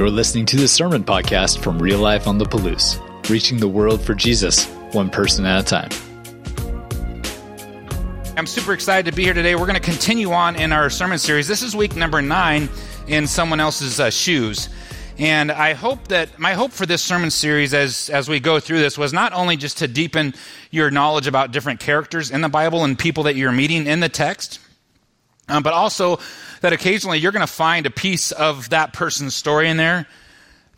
You're listening to the Sermon Podcast from Real Life on the Palouse, reaching the world for Jesus, one person at a time. I'm super excited to be here today. We're going to continue on in our sermon series. This is week number nine in someone else's uh, shoes. And I hope that my hope for this sermon series as, as we go through this was not only just to deepen your knowledge about different characters in the Bible and people that you're meeting in the text, um, but also that occasionally you're going to find a piece of that person's story in there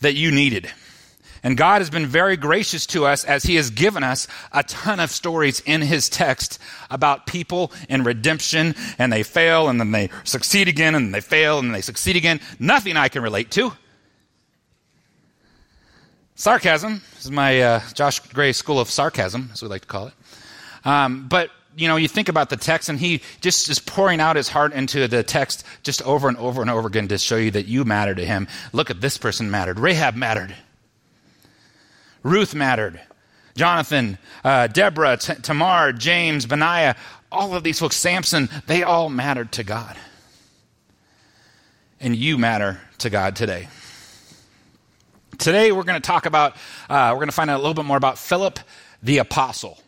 that you needed. And God has been very gracious to us as He has given us a ton of stories in His text about people and redemption, and they fail, and then they succeed again, and they fail, and they succeed again. Nothing I can relate to. Sarcasm this is my uh, Josh Gray School of Sarcasm, as we like to call it. Um, but you know, you think about the text, and he just is pouring out his heart into the text just over and over and over again to show you that you matter to him. Look at this person mattered. Rahab mattered. Ruth mattered. Jonathan, uh, Deborah, T- Tamar, James, Benaiah, all of these folks, Samson, they all mattered to God. And you matter to God today. Today, we're going to talk about, uh, we're going to find out a little bit more about Philip the Apostle.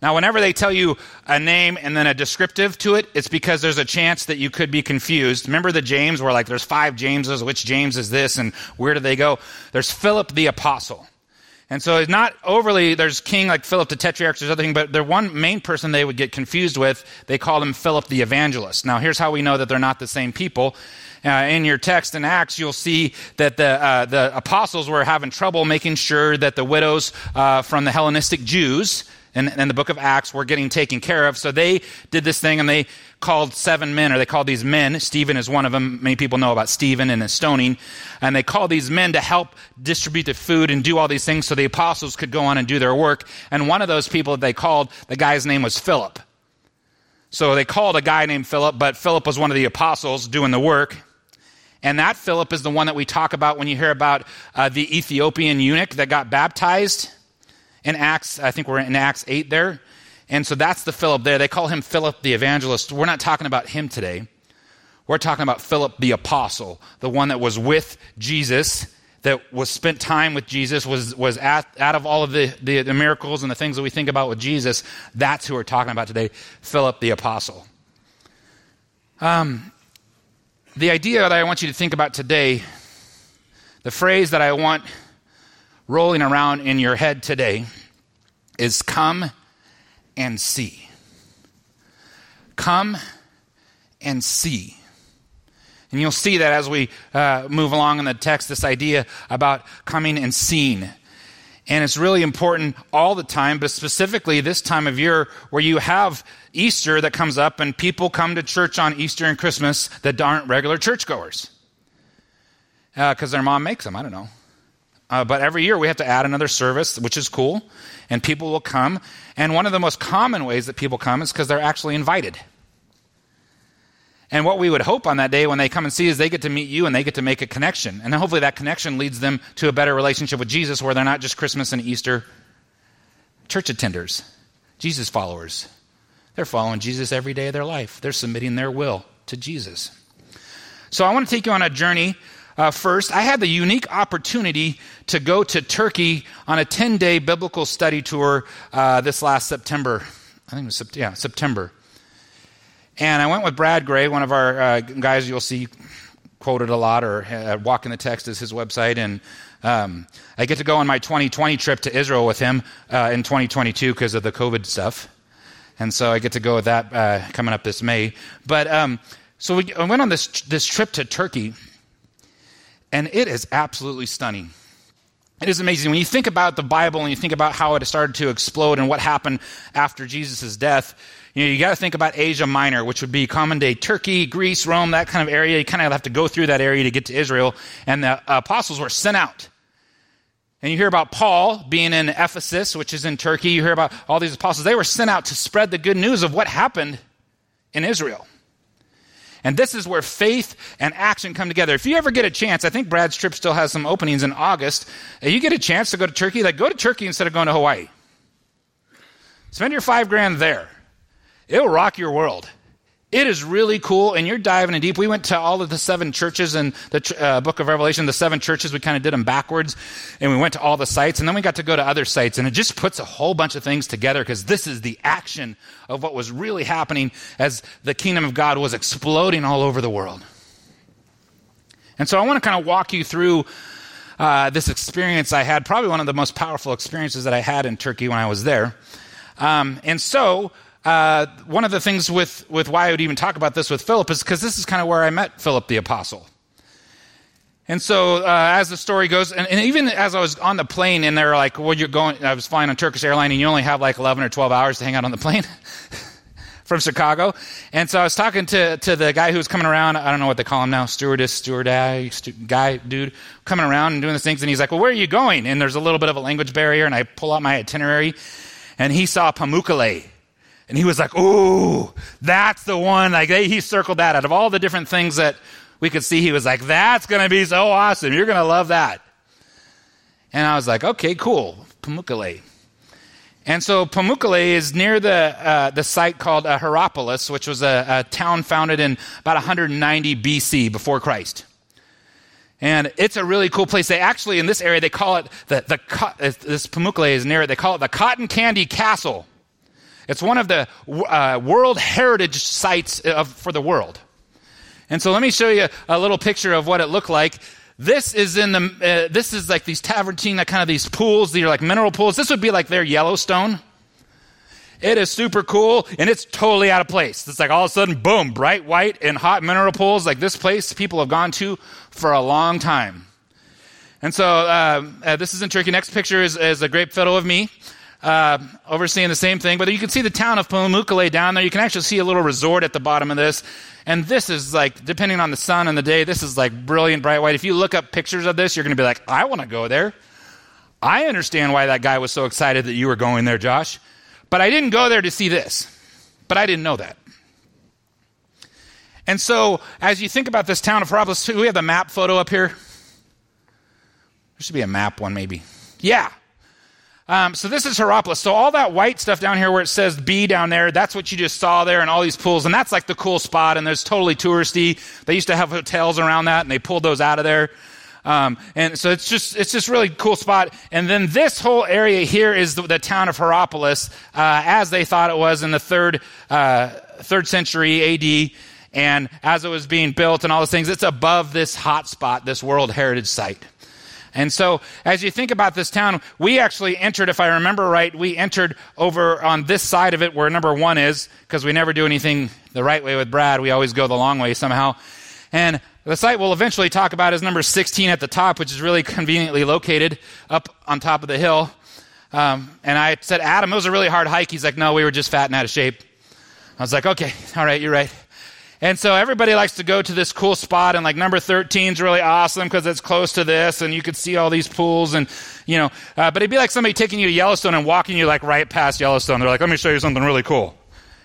Now, whenever they tell you a name and then a descriptive to it, it's because there's a chance that you could be confused. Remember the James where like there's five Jameses, which James is this and where do they go? There's Philip the Apostle. And so it's not overly, there's king like Philip the Tetrarch, there's other thing, but the one main person they would get confused with, they call him Philip the Evangelist. Now here's how we know that they're not the same people. Uh, in your text in Acts, you'll see that the, uh, the apostles were having trouble making sure that the widows uh, from the Hellenistic Jews in, in the book of Acts were getting taken care of. So they did this thing and they called seven men, or they called these men. Stephen is one of them. Many people know about Stephen and his stoning. And they called these men to help distribute the food and do all these things so the apostles could go on and do their work. And one of those people that they called, the guy's name was Philip. So they called a guy named Philip, but Philip was one of the apostles doing the work. And that Philip is the one that we talk about when you hear about uh, the Ethiopian eunuch that got baptized in Acts, I think we're in Acts 8 there. And so that's the Philip there. They call him Philip the evangelist. We're not talking about him today. We're talking about Philip the apostle, the one that was with Jesus, that was spent time with Jesus, was, was at, out of all of the, the, the miracles and the things that we think about with Jesus. That's who we're talking about today, Philip the apostle. Um, the idea that I want you to think about today, the phrase that I want rolling around in your head today is come and see. Come and see. And you'll see that as we uh, move along in the text, this idea about coming and seeing. And it's really important all the time, but specifically this time of year where you have Easter that comes up and people come to church on Easter and Christmas that aren't regular churchgoers. Because uh, their mom makes them, I don't know. Uh, but every year we have to add another service, which is cool, and people will come. And one of the most common ways that people come is because they're actually invited. And what we would hope on that day when they come and see is they get to meet you and they get to make a connection. And hopefully that connection leads them to a better relationship with Jesus where they're not just Christmas and Easter church attenders, Jesus followers. They're following Jesus every day of their life, they're submitting their will to Jesus. So I want to take you on a journey uh, first, I had the unique opportunity to go to Turkey on a 10 day biblical study tour uh, this last September. I think it was yeah, September. And I went with Brad Gray, one of our uh, guys you'll see quoted a lot or uh, Walking the Text is his website. And um, I get to go on my 2020 trip to Israel with him uh, in 2022 because of the COVID stuff. And so I get to go with that uh, coming up this May. But um, so we, I went on this, this trip to Turkey. And it is absolutely stunning. It is amazing. When you think about the Bible and you think about how it started to explode and what happened after Jesus' death, you know, you got to think about Asia Minor, which would be common day Turkey, Greece, Rome, that kind of area. You kind of have to go through that area to get to Israel. And the uh, apostles were sent out. And you hear about Paul being in Ephesus, which is in Turkey. You hear about all these apostles. They were sent out to spread the good news of what happened in Israel. And this is where faith and action come together. If you ever get a chance, I think Brad's trip still has some openings in August. If you get a chance to go to Turkey, like go to Turkey instead of going to Hawaii. Spend your five grand there. It'll rock your world. It is really cool, and you're diving in deep. We went to all of the seven churches in the uh, book of Revelation, the seven churches. We kind of did them backwards, and we went to all the sites, and then we got to go to other sites, and it just puts a whole bunch of things together because this is the action of what was really happening as the kingdom of God was exploding all over the world. And so I want to kind of walk you through uh, this experience I had, probably one of the most powerful experiences that I had in Turkey when I was there. Um, and so, uh, one of the things with, with why I would even talk about this with Philip is because this is kind of where I met Philip the Apostle. And so, uh, as the story goes, and, and, even as I was on the plane, and they're like, "Well, you're going." I was flying on Turkish airline, and you only have like 11 or 12 hours to hang out on the plane. from Chicago. And so I was talking to, to the guy who was coming around. I don't know what they call him now, stewardess, steward stu- guy, dude, coming around and doing the things. And he's like, well, where are you going? And there's a little bit of a language barrier. And I pull out my itinerary and he saw Pamukkale. And he was like, ooh, that's the one. Like he circled that out of all the different things that we could see. He was like, that's going to be so awesome. You're going to love that. And I was like, okay, cool. Pamukkale. And so Pamukkale is near the, uh, the site called uh, Hierapolis, which was a, a, town founded in about 190 BC before Christ. And it's a really cool place. They actually, in this area, they call it the, the this Pamukkale is near it. They call it the Cotton Candy Castle. It's one of the uh, World Heritage sites of, for the world. And so let me show you a little picture of what it looked like. This is in the, uh, this is like these travertine, kind of these pools. These are like mineral pools. This would be like their Yellowstone. It is super cool and it's totally out of place. It's like all of a sudden, boom, bright white and hot mineral pools like this place people have gone to for a long time. And so uh, uh, this is in Turkey. Next picture is, is a great photo of me uh, overseeing the same thing. But you can see the town of Pamukkale down there. You can actually see a little resort at the bottom of this. And this is like, depending on the sun and the day, this is like brilliant, bright white. If you look up pictures of this, you're going to be like, I want to go there. I understand why that guy was so excited that you were going there, Josh. But I didn't go there to see this. But I didn't know that. And so, as you think about this town of Hierapolis, we have the map photo up here. There should be a map one, maybe. Yeah. Um, so this is Hierapolis. So all that white stuff down here where it says B down there, that's what you just saw there and all these pools. And that's like the cool spot. And there's totally touristy. They used to have hotels around that and they pulled those out of there. Um, and so it's just, it's just really cool spot. And then this whole area here is the, the town of Hierapolis, uh, as they thought it was in the third, uh, third century AD. And as it was being built and all those things, it's above this hot spot, this World Heritage Site. And so, as you think about this town, we actually entered, if I remember right, we entered over on this side of it where number one is, because we never do anything the right way with Brad. We always go the long way somehow. And the site we'll eventually talk about is number 16 at the top, which is really conveniently located up on top of the hill. Um, and I said, Adam, it was a really hard hike. He's like, no, we were just fat and out of shape. I was like, okay, all right, you're right. And so everybody likes to go to this cool spot, and like number 13 is really awesome because it's close to this, and you could see all these pools, and you know. Uh, but it'd be like somebody taking you to Yellowstone and walking you like right past Yellowstone. They're like, "Let me show you something really cool,"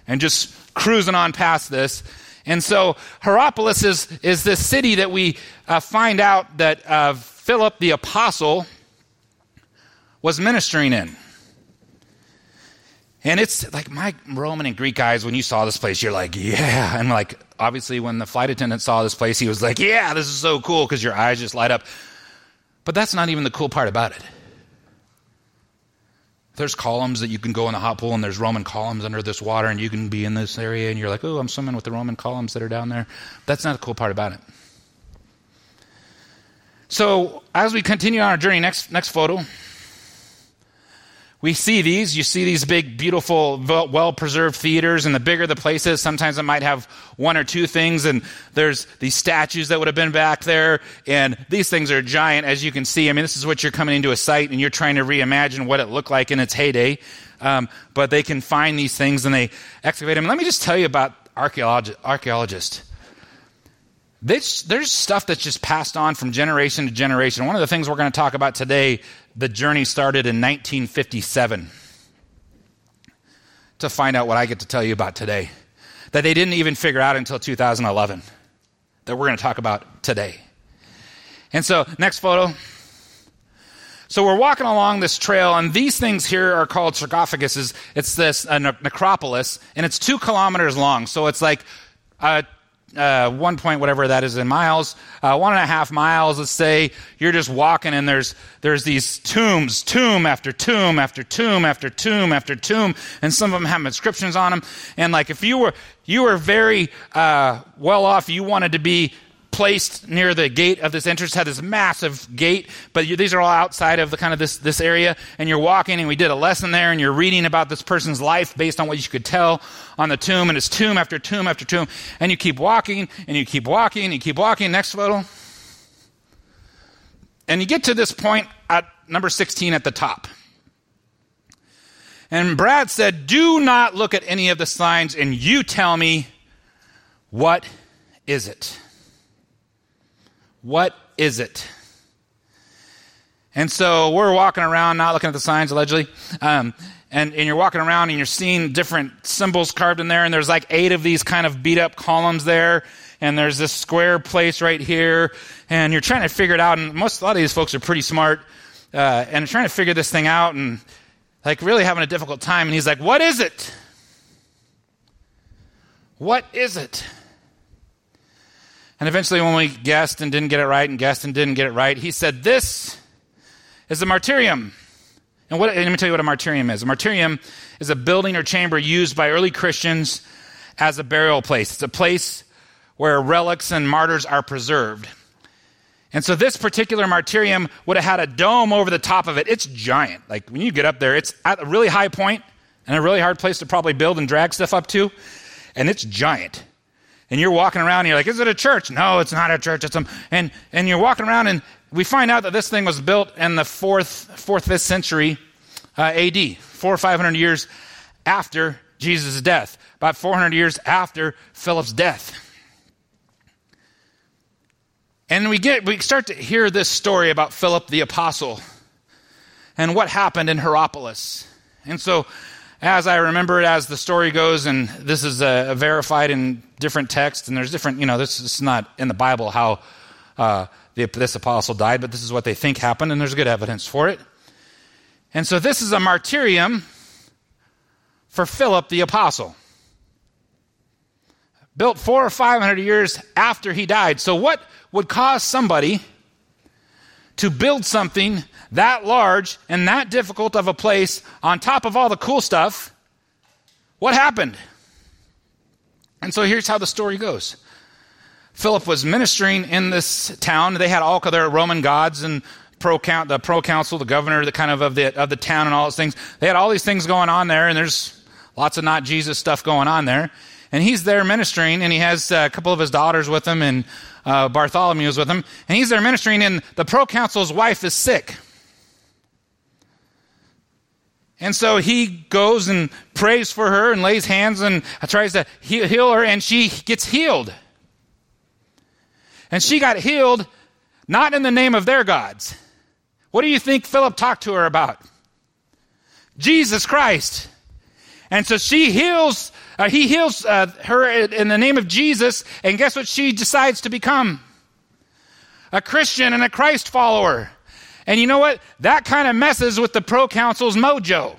and just cruising on past this. And so Hierapolis is is this city that we uh, find out that uh, Philip the apostle was ministering in. And it's like my Roman and Greek eyes, when you saw this place, you're like, yeah. And like, obviously, when the flight attendant saw this place, he was like, yeah, this is so cool because your eyes just light up. But that's not even the cool part about it. There's columns that you can go in the hot pool, and there's Roman columns under this water, and you can be in this area, and you're like, oh, I'm swimming with the Roman columns that are down there. That's not the cool part about it. So, as we continue on our journey, next, next photo we see these. You see these big, beautiful, well preserved theaters, and the bigger the places, sometimes it might have one or two things, and there's these statues that would have been back there, and these things are giant, as you can see. I mean, this is what you're coming into a site, and you're trying to reimagine what it looked like in its heyday. Um, but they can find these things and they excavate them. let me just tell you about archaeolog- archaeologists. There's stuff that's just passed on from generation to generation. One of the things we're going to talk about today the journey started in 1957 to find out what I get to tell you about today. That they didn't even figure out until 2011, that we're going to talk about today. And so, next photo. So we're walking along this trail, and these things here are called sarcophaguses. It's this necropolis, and it's two kilometers long. So it's like uh, uh, one point whatever that is in miles, uh, one and a half miles. Let's say you're just walking and there's there's these tombs, tomb after tomb after tomb after tomb after tomb, and some of them have inscriptions on them. And like if you were you were very uh, well off, you wanted to be placed near the gate of this entrance had this massive gate but you, these are all outside of the kind of this, this area and you're walking and we did a lesson there and you're reading about this person's life based on what you could tell on the tomb and it's tomb after tomb after tomb and you keep walking and you keep walking and you keep walking next photo and you get to this point at number 16 at the top. And brad said do not look at any of the signs and you tell me what is it what is it? And so we're walking around, not looking at the signs, allegedly. Um, and, and you're walking around and you're seeing different symbols carved in there. And there's like eight of these kind of beat up columns there. And there's this square place right here. And you're trying to figure it out. And most, a lot of these folks are pretty smart. Uh, and trying to figure this thing out and like really having a difficult time. And he's like, What is it? What is it? And eventually, when we guessed and didn't get it right, and guessed and didn't get it right, he said, This is a martyrium. And what, let me tell you what a martyrium is. A martyrium is a building or chamber used by early Christians as a burial place. It's a place where relics and martyrs are preserved. And so this particular martyrium would have had a dome over the top of it. It's giant. Like when you get up there, it's at a really high point and a really hard place to probably build and drag stuff up to. And it's giant and you're walking around and you're like, is it a church? No, it's not a church. It's a, and, and you're walking around and we find out that this thing was built in the fourth, fourth, fifth century uh, AD, four or five hundred years after Jesus' death, about 400 years after Philip's death. And we get, we start to hear this story about Philip the apostle and what happened in Hierapolis. And so as I remember it, as the story goes, and this is uh, verified in different texts, and there's different, you know, this is not in the Bible how uh, the, this apostle died, but this is what they think happened, and there's good evidence for it. And so this is a martyrium for Philip the apostle. Built four or five hundred years after he died. So, what would cause somebody to build something that large and that difficult of a place on top of all the cool stuff, what happened? And so here's how the story goes. Philip was ministering in this town. They had all of their Roman gods and pro-count, the proconsul, the governor, the kind of of the of the town, and all those things. They had all these things going on there, and there's lots of not Jesus stuff going on there. And he's there ministering, and he has a couple of his daughters with him, and uh, Bartholomew is with him, and he's there ministering, and the proconsul's wife is sick. And so he goes and prays for her and lays hands and tries to heal her, and she gets healed. And she got healed not in the name of their gods. What do you think Philip talked to her about? Jesus Christ. And so she heals, uh, he heals uh, her in the name of Jesus, and guess what she decides to become? A Christian and a Christ follower. And you know what? That kind of messes with the proconsul's mojo.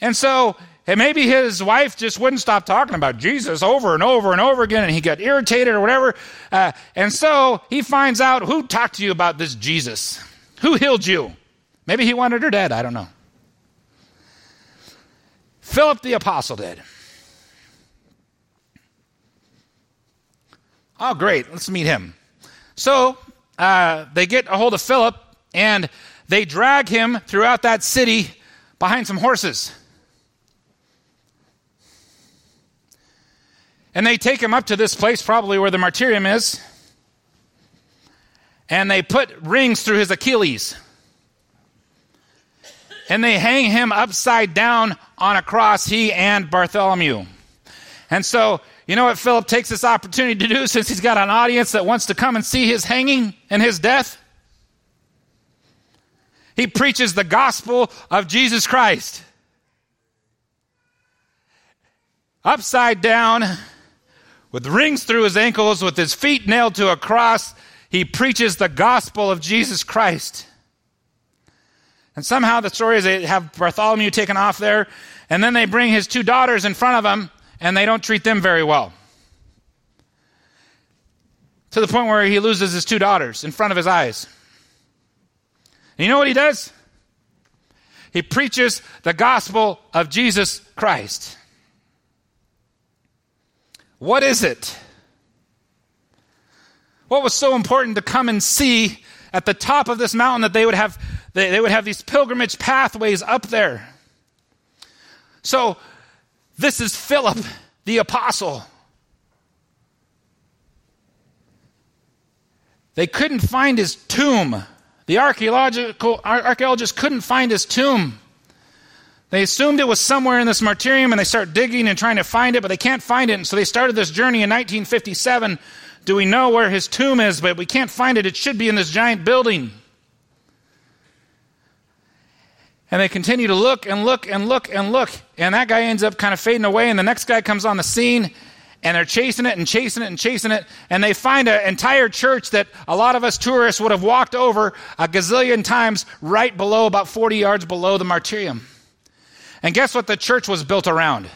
And so and maybe his wife just wouldn't stop talking about Jesus over and over and over again, and he got irritated or whatever. Uh, and so he finds out who talked to you about this Jesus? Who healed you? Maybe he wanted her dead. I don't know. Philip the Apostle did. Oh, great. Let's meet him. So uh, they get a hold of Philip and they drag him throughout that city behind some horses. And they take him up to this place, probably where the martyrium is, and they put rings through his Achilles. And they hang him upside down on a cross, he and Bartholomew. And so you know what Philip takes this opportunity to do since he's got an audience that wants to come and see his hanging and his death? He preaches the gospel of Jesus Christ. Upside down, with rings through his ankles, with his feet nailed to a cross, he preaches the gospel of Jesus Christ. And somehow the story is they have Bartholomew taken off there, and then they bring his two daughters in front of him, and they don't treat them very well. To the point where he loses his two daughters in front of his eyes. And you know what he does? He preaches the gospel of Jesus Christ. What is it? What was so important to come and see at the top of this mountain that they would have they, they would have these pilgrimage pathways up there. So this is Philip the apostle. They couldn't find his tomb. The archaeological archaeologists couldn't find his tomb. They assumed it was somewhere in this martyrium and they start digging and trying to find it, but they can't find it. And so they started this journey in 1957. Do we know where his tomb is? But we can't find it. It should be in this giant building. And they continue to look and look and look and look. And that guy ends up kind of fading away. And the next guy comes on the scene and they're chasing it and chasing it and chasing it. And they find an entire church that a lot of us tourists would have walked over a gazillion times right below, about 40 yards below the martyrium. And guess what the church was built around?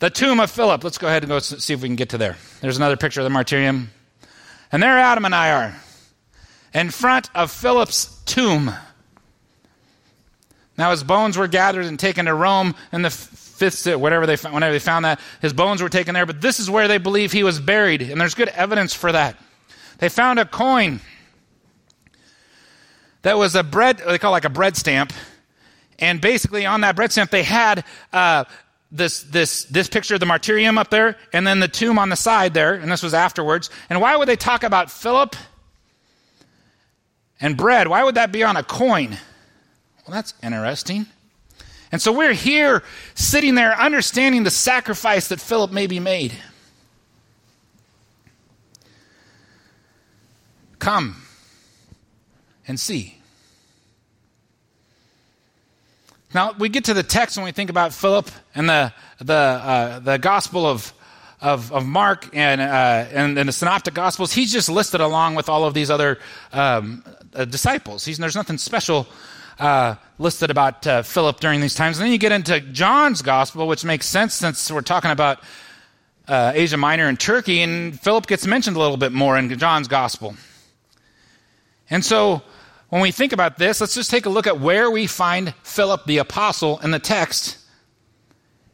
The tomb of Philip. Let's go ahead and go see if we can get to there. There's another picture of the martyrium. And there Adam and I are in front of Philip's tomb. Now his bones were gathered and taken to Rome in the fifth, whatever they whenever they found that his bones were taken there. But this is where they believe he was buried, and there's good evidence for that. They found a coin that was a bread. They call it like a bread stamp, and basically on that bread stamp they had. Uh, this this this picture of the martyrium up there and then the tomb on the side there and this was afterwards and why would they talk about philip and bread why would that be on a coin well, that's interesting. And so we're here sitting there understanding the sacrifice that Philip maybe made. Come and see. Now we get to the text when we think about Philip and the the uh, the Gospel of of, of Mark and, uh, and, and the Synoptic Gospels. He's just listed along with all of these other um, uh, disciples. He's, there's nothing special uh, listed about uh, Philip during these times. And then you get into John's gospel, which makes sense since we're talking about uh, Asia Minor and Turkey, and Philip gets mentioned a little bit more in John's gospel. And so when we think about this, let's just take a look at where we find Philip the apostle in the text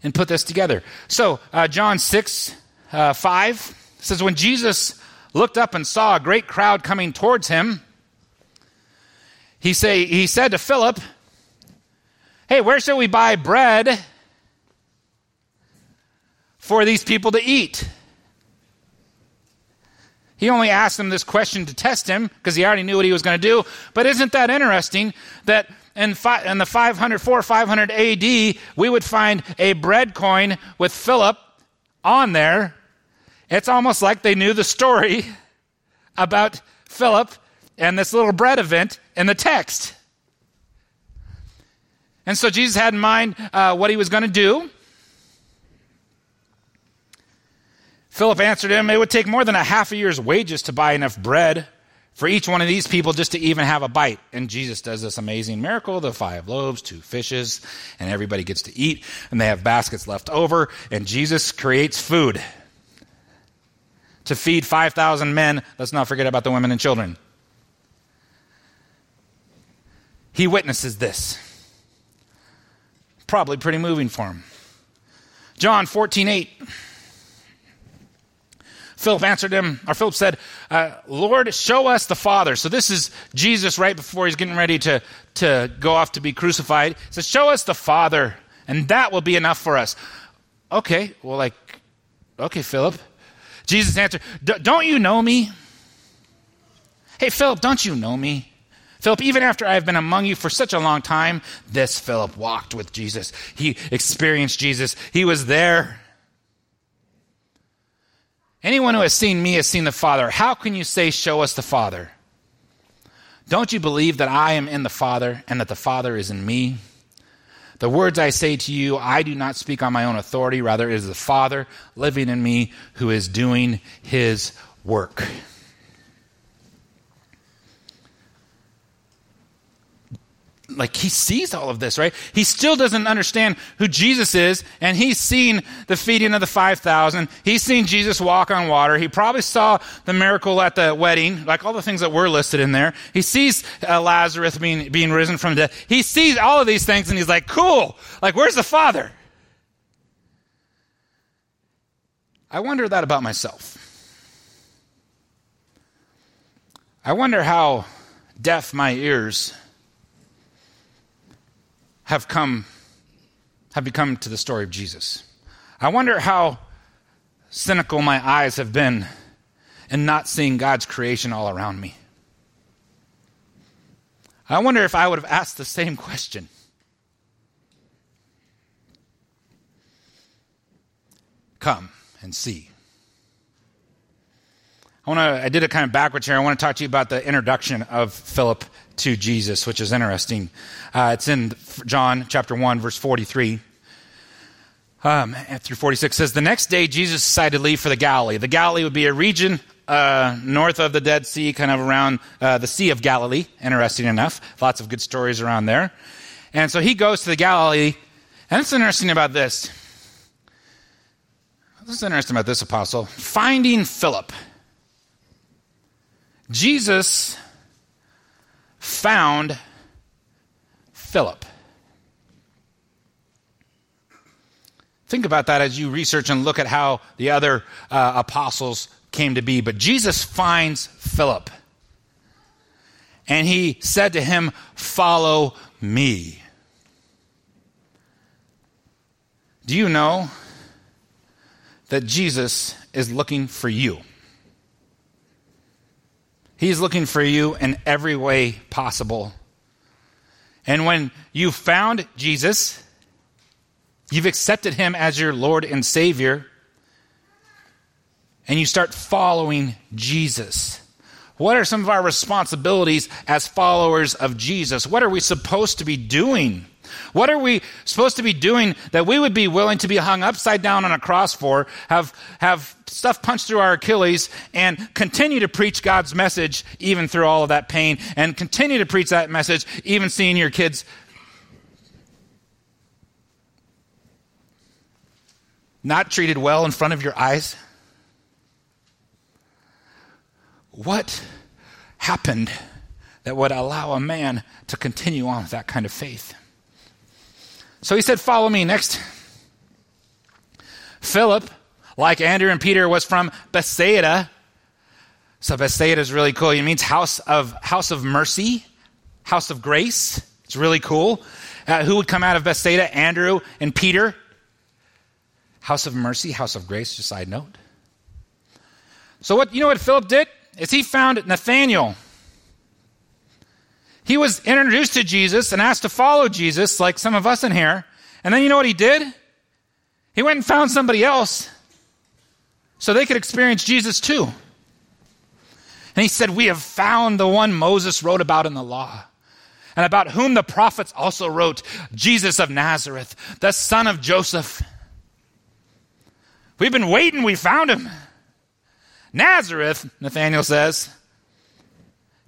and put this together. So, uh, John 6 uh, 5 says, When Jesus looked up and saw a great crowd coming towards him, he, say, he said to Philip, Hey, where shall we buy bread for these people to eat? He only asked him this question to test him because he already knew what he was going to do. But isn't that interesting that in, fi- in the 500, 500 AD, we would find a bread coin with Philip on there? It's almost like they knew the story about Philip and this little bread event in the text. And so Jesus had in mind uh, what he was going to do. Philip answered him, It would take more than a half a year's wages to buy enough bread for each one of these people just to even have a bite. And Jesus does this amazing miracle the five loaves, two fishes, and everybody gets to eat, and they have baskets left over, and Jesus creates food to feed 5,000 men. Let's not forget about the women and children he witnesses this. Probably pretty moving for him. John 14, 8. Philip answered him, or Philip said, uh, Lord, show us the Father. So this is Jesus right before he's getting ready to, to go off to be crucified. He says, Show us the Father, and that will be enough for us. Okay, well, like, okay, Philip. Jesus answered, Don't you know me? Hey, Philip, don't you know me? Philip, even after I have been among you for such a long time, this Philip walked with Jesus. He experienced Jesus. He was there. Anyone who has seen me has seen the Father. How can you say, Show us the Father? Don't you believe that I am in the Father and that the Father is in me? The words I say to you, I do not speak on my own authority. Rather, it is the Father living in me who is doing his work. Like he sees all of this, right? He still doesn't understand who Jesus is, and he's seen the feeding of the 5,000. He's seen Jesus walk on water. He probably saw the miracle at the wedding, like all the things that were listed in there. He sees uh, Lazarus being, being risen from death. He sees all of these things, and he's like, cool. Like, where's the Father? I wonder that about myself. I wonder how deaf my ears have come have become to the story of Jesus. I wonder how cynical my eyes have been in not seeing God's creation all around me. I wonder if I would have asked the same question. Come and see. I want to I did it kind of backwards here. I want to talk to you about the introduction of Philip to Jesus, which is interesting. Uh, it's in John chapter 1, verse 43. Um, through 46 says, The next day Jesus decided to leave for the Galilee. The Galilee would be a region uh, north of the Dead Sea, kind of around uh, the Sea of Galilee, interesting enough. Lots of good stories around there. And so he goes to the Galilee. And it's interesting about this. This is interesting about this apostle. Finding Philip. Jesus found Philip. Think about that as you research and look at how the other uh, apostles came to be. But Jesus finds Philip. And he said to him, Follow me. Do you know that Jesus is looking for you? He's looking for you in every way possible. And when you found Jesus, you've accepted him as your Lord and Savior, and you start following Jesus. What are some of our responsibilities as followers of Jesus? What are we supposed to be doing? What are we supposed to be doing that we would be willing to be hung upside down on a cross for, have, have stuff punched through our Achilles, and continue to preach God's message even through all of that pain, and continue to preach that message even seeing your kids not treated well in front of your eyes? What happened that would allow a man to continue on with that kind of faith? So he said, Follow me. Next. Philip, like Andrew and Peter, was from Bethsaida. So Bethsaida is really cool. It means house of house of mercy, house of grace. It's really cool. Uh, who would come out of Bethsaida? Andrew and Peter. House of mercy, house of grace. Just side note. So what you know what Philip did is he found Nathaniel he was introduced to Jesus and asked to follow Jesus, like some of us in here. And then you know what he did? He went and found somebody else so they could experience Jesus too. And he said, We have found the one Moses wrote about in the law, and about whom the prophets also wrote Jesus of Nazareth, the son of Joseph. We've been waiting, we found him. Nazareth, Nathaniel says,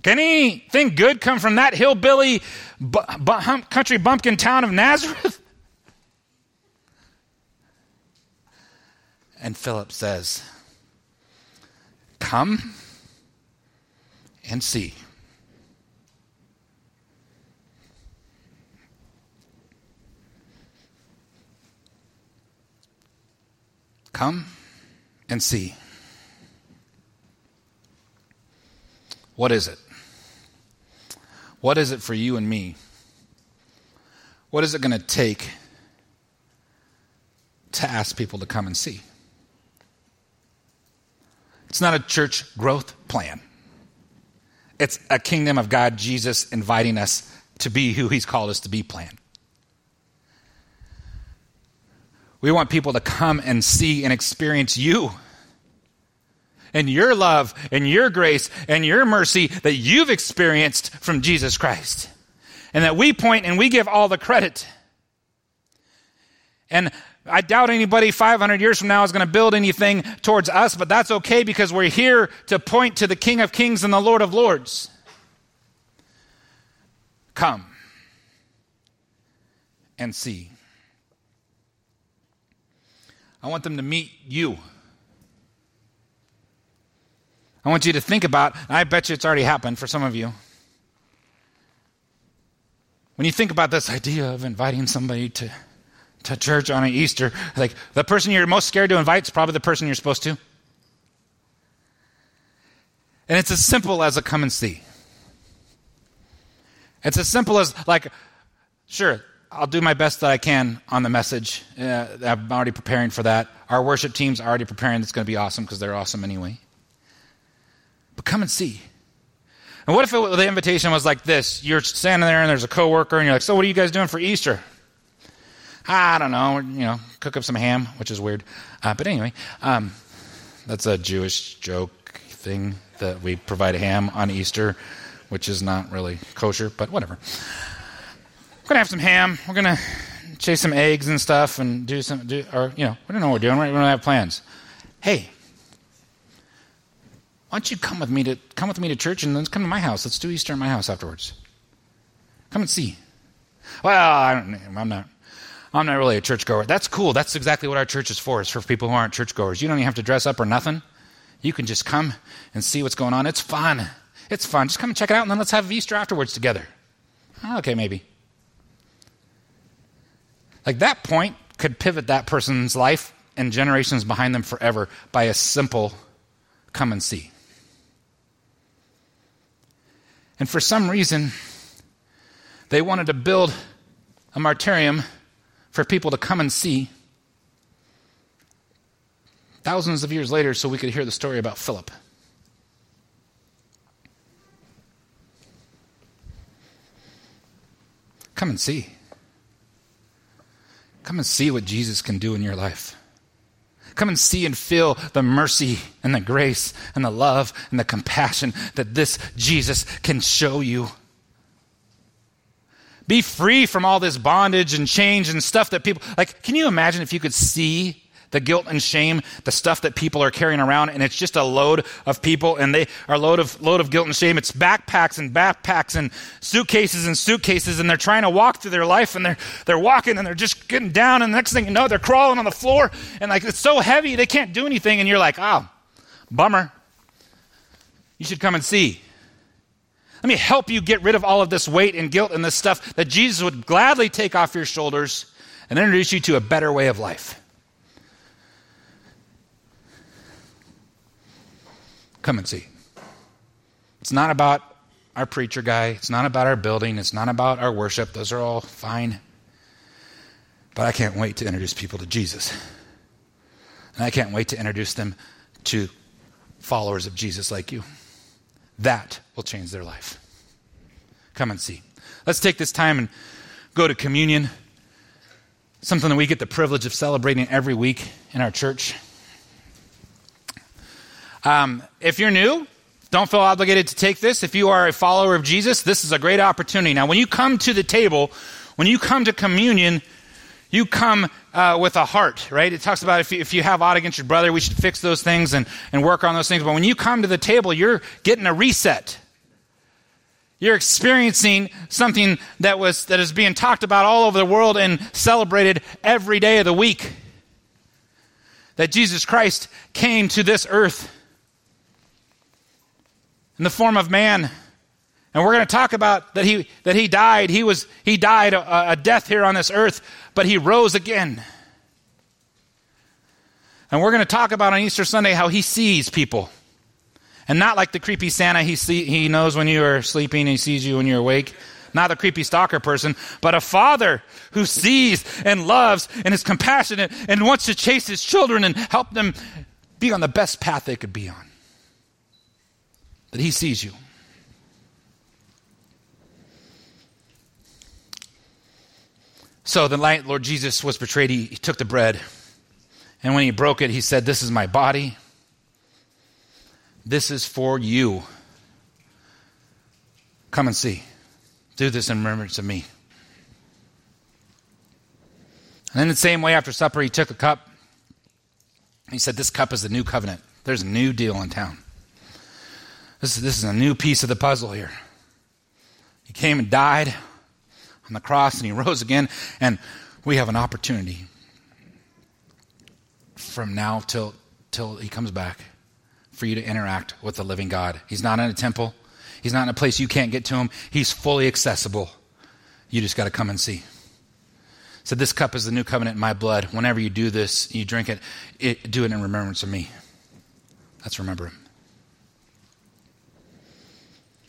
can anything good come from that hillbilly bu- bu- country bumpkin town of Nazareth? And Philip says, Come and see. Come and see. What is it? What is it for you and me? What is it going to take to ask people to come and see? It's not a church growth plan. It's a kingdom of God, Jesus inviting us to be who he's called us to be plan. We want people to come and see and experience you and your love and your grace and your mercy that you've experienced from Jesus Christ. And that we point and we give all the credit. And I doubt anybody 500 years from now is going to build anything towards us, but that's okay because we're here to point to the King of Kings and the Lord of Lords. Come and see. I want them to meet you. I want you to think about, I bet you it's already happened for some of you. When you think about this idea of inviting somebody to, to church on an Easter, like the person you're most scared to invite is probably the person you're supposed to. And it's as simple as a come and see. It's as simple as, like, sure, I'll do my best that I can on the message. Uh, I'm already preparing for that. Our worship team's already preparing. It's going to be awesome because they're awesome anyway. But come and see. And what if it, the invitation was like this? You're standing there and there's a coworker and you're like, "So what are you guys doing for Easter?" I don't know. You know, cook up some ham, which is weird. Uh, but anyway, um, that's a Jewish joke thing that we provide ham on Easter, which is not really kosher, but whatever. We're gonna have some ham. We're gonna chase some eggs and stuff and do some, do, or you know, we don't know what we're doing. Right? We don't have plans. Hey, why don't you come with me to come with me to church and then come to my house? Let's do Easter at my house afterwards. Come and see. Well, I don't, I'm not. I'm not really a churchgoer. That's cool. That's exactly what our church is for. It's for people who aren't churchgoers. You don't even have to dress up or nothing. You can just come and see what's going on. It's fun. It's fun. Just come and check it out, and then let's have Easter afterwards together. Ah, okay, maybe. Like that point could pivot that person's life and generations behind them forever by a simple come and see. And for some reason, they wanted to build a martyrium for people to come and see thousands of years later so we could hear the story about Philip. Come and see. Come and see what Jesus can do in your life. Come and see and feel the mercy and the grace and the love and the compassion that this Jesus can show you. Be free from all this bondage and change and stuff that people like. Can you imagine if you could see the guilt and shame, the stuff that people are carrying around, and it's just a load of people, and they are load of load of guilt and shame. It's backpacks and backpacks and suitcases and suitcases, and they're trying to walk through their life, and they're they're walking and they're just getting down, and the next thing you know, they're crawling on the floor, and like it's so heavy they can't do anything, and you're like, oh, bummer. You should come and see. Let me help you get rid of all of this weight and guilt and this stuff that Jesus would gladly take off your shoulders and introduce you to a better way of life. Come and see. It's not about our preacher guy. It's not about our building. It's not about our worship. Those are all fine. But I can't wait to introduce people to Jesus. And I can't wait to introduce them to followers of Jesus like you. That will change their life. Come and see. Let's take this time and go to communion, something that we get the privilege of celebrating every week in our church. Um, if you're new, don't feel obligated to take this. If you are a follower of Jesus, this is a great opportunity. Now, when you come to the table, when you come to communion, you come uh, with a heart, right? It talks about if you, if you have ought against your brother, we should fix those things and, and work on those things. But when you come to the table, you're getting a reset. You're experiencing something that was that is being talked about all over the world and celebrated every day of the week. That Jesus Christ came to this earth in the form of man. And we're going to talk about that he, that he died. He, was, he died a, a death here on this earth, but he rose again. And we're going to talk about on Easter Sunday how he sees people. And not like the creepy Santa, he, see, he knows when you are sleeping, he sees you when you're awake. Not the creepy stalker person, but a father who sees and loves and is compassionate and wants to chase his children and help them be on the best path they could be on that He sees you. So the night Lord Jesus was betrayed, he, he took the bread. And when he broke it, he said, This is my body. This is for you. Come and see. Do this in remembrance of me. And in the same way, after supper, he took a cup. He said, This cup is the new covenant. There's a new deal in town. This is, this is a new piece of the puzzle here. He came and died on the cross and he rose again. And we have an opportunity from now till, till he comes back for you to interact with the living God. He's not in a temple, he's not in a place you can't get to him. He's fully accessible. You just got to come and see. So this cup is the new covenant in my blood. Whenever you do this, you drink it, it do it in remembrance of me. Let's remember him.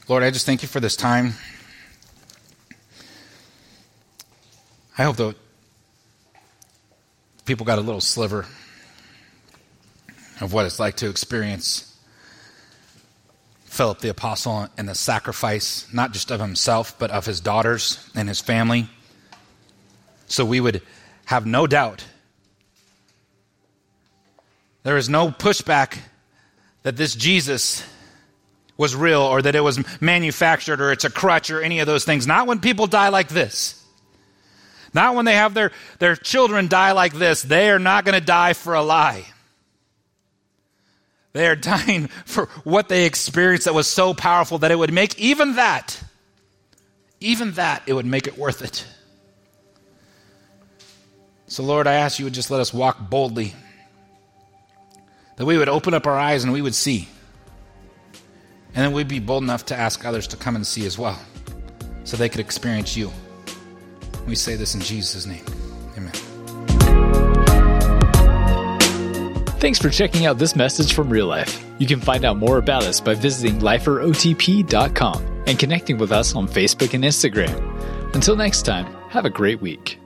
Lord, I just thank you for this time. I hope that people got a little sliver of what it's like to experience Philip the apostle and the sacrifice, not just of himself, but of his daughters and his family. So we would have no doubt. There is no pushback that this Jesus was real or that it was manufactured or it's a crutch or any of those things. Not when people die like this. Not when they have their, their children die like this. They are not going to die for a lie. They are dying for what they experienced that was so powerful that it would make even that, even that, it would make it worth it. So, Lord, I ask you would just let us walk boldly, that we would open up our eyes and we would see. And then we'd be bold enough to ask others to come and see as well, so they could experience you. We say this in Jesus' name. Amen. Thanks for checking out this message from Real Life. You can find out more about us by visiting liferotp.com and connecting with us on Facebook and Instagram. Until next time, have a great week.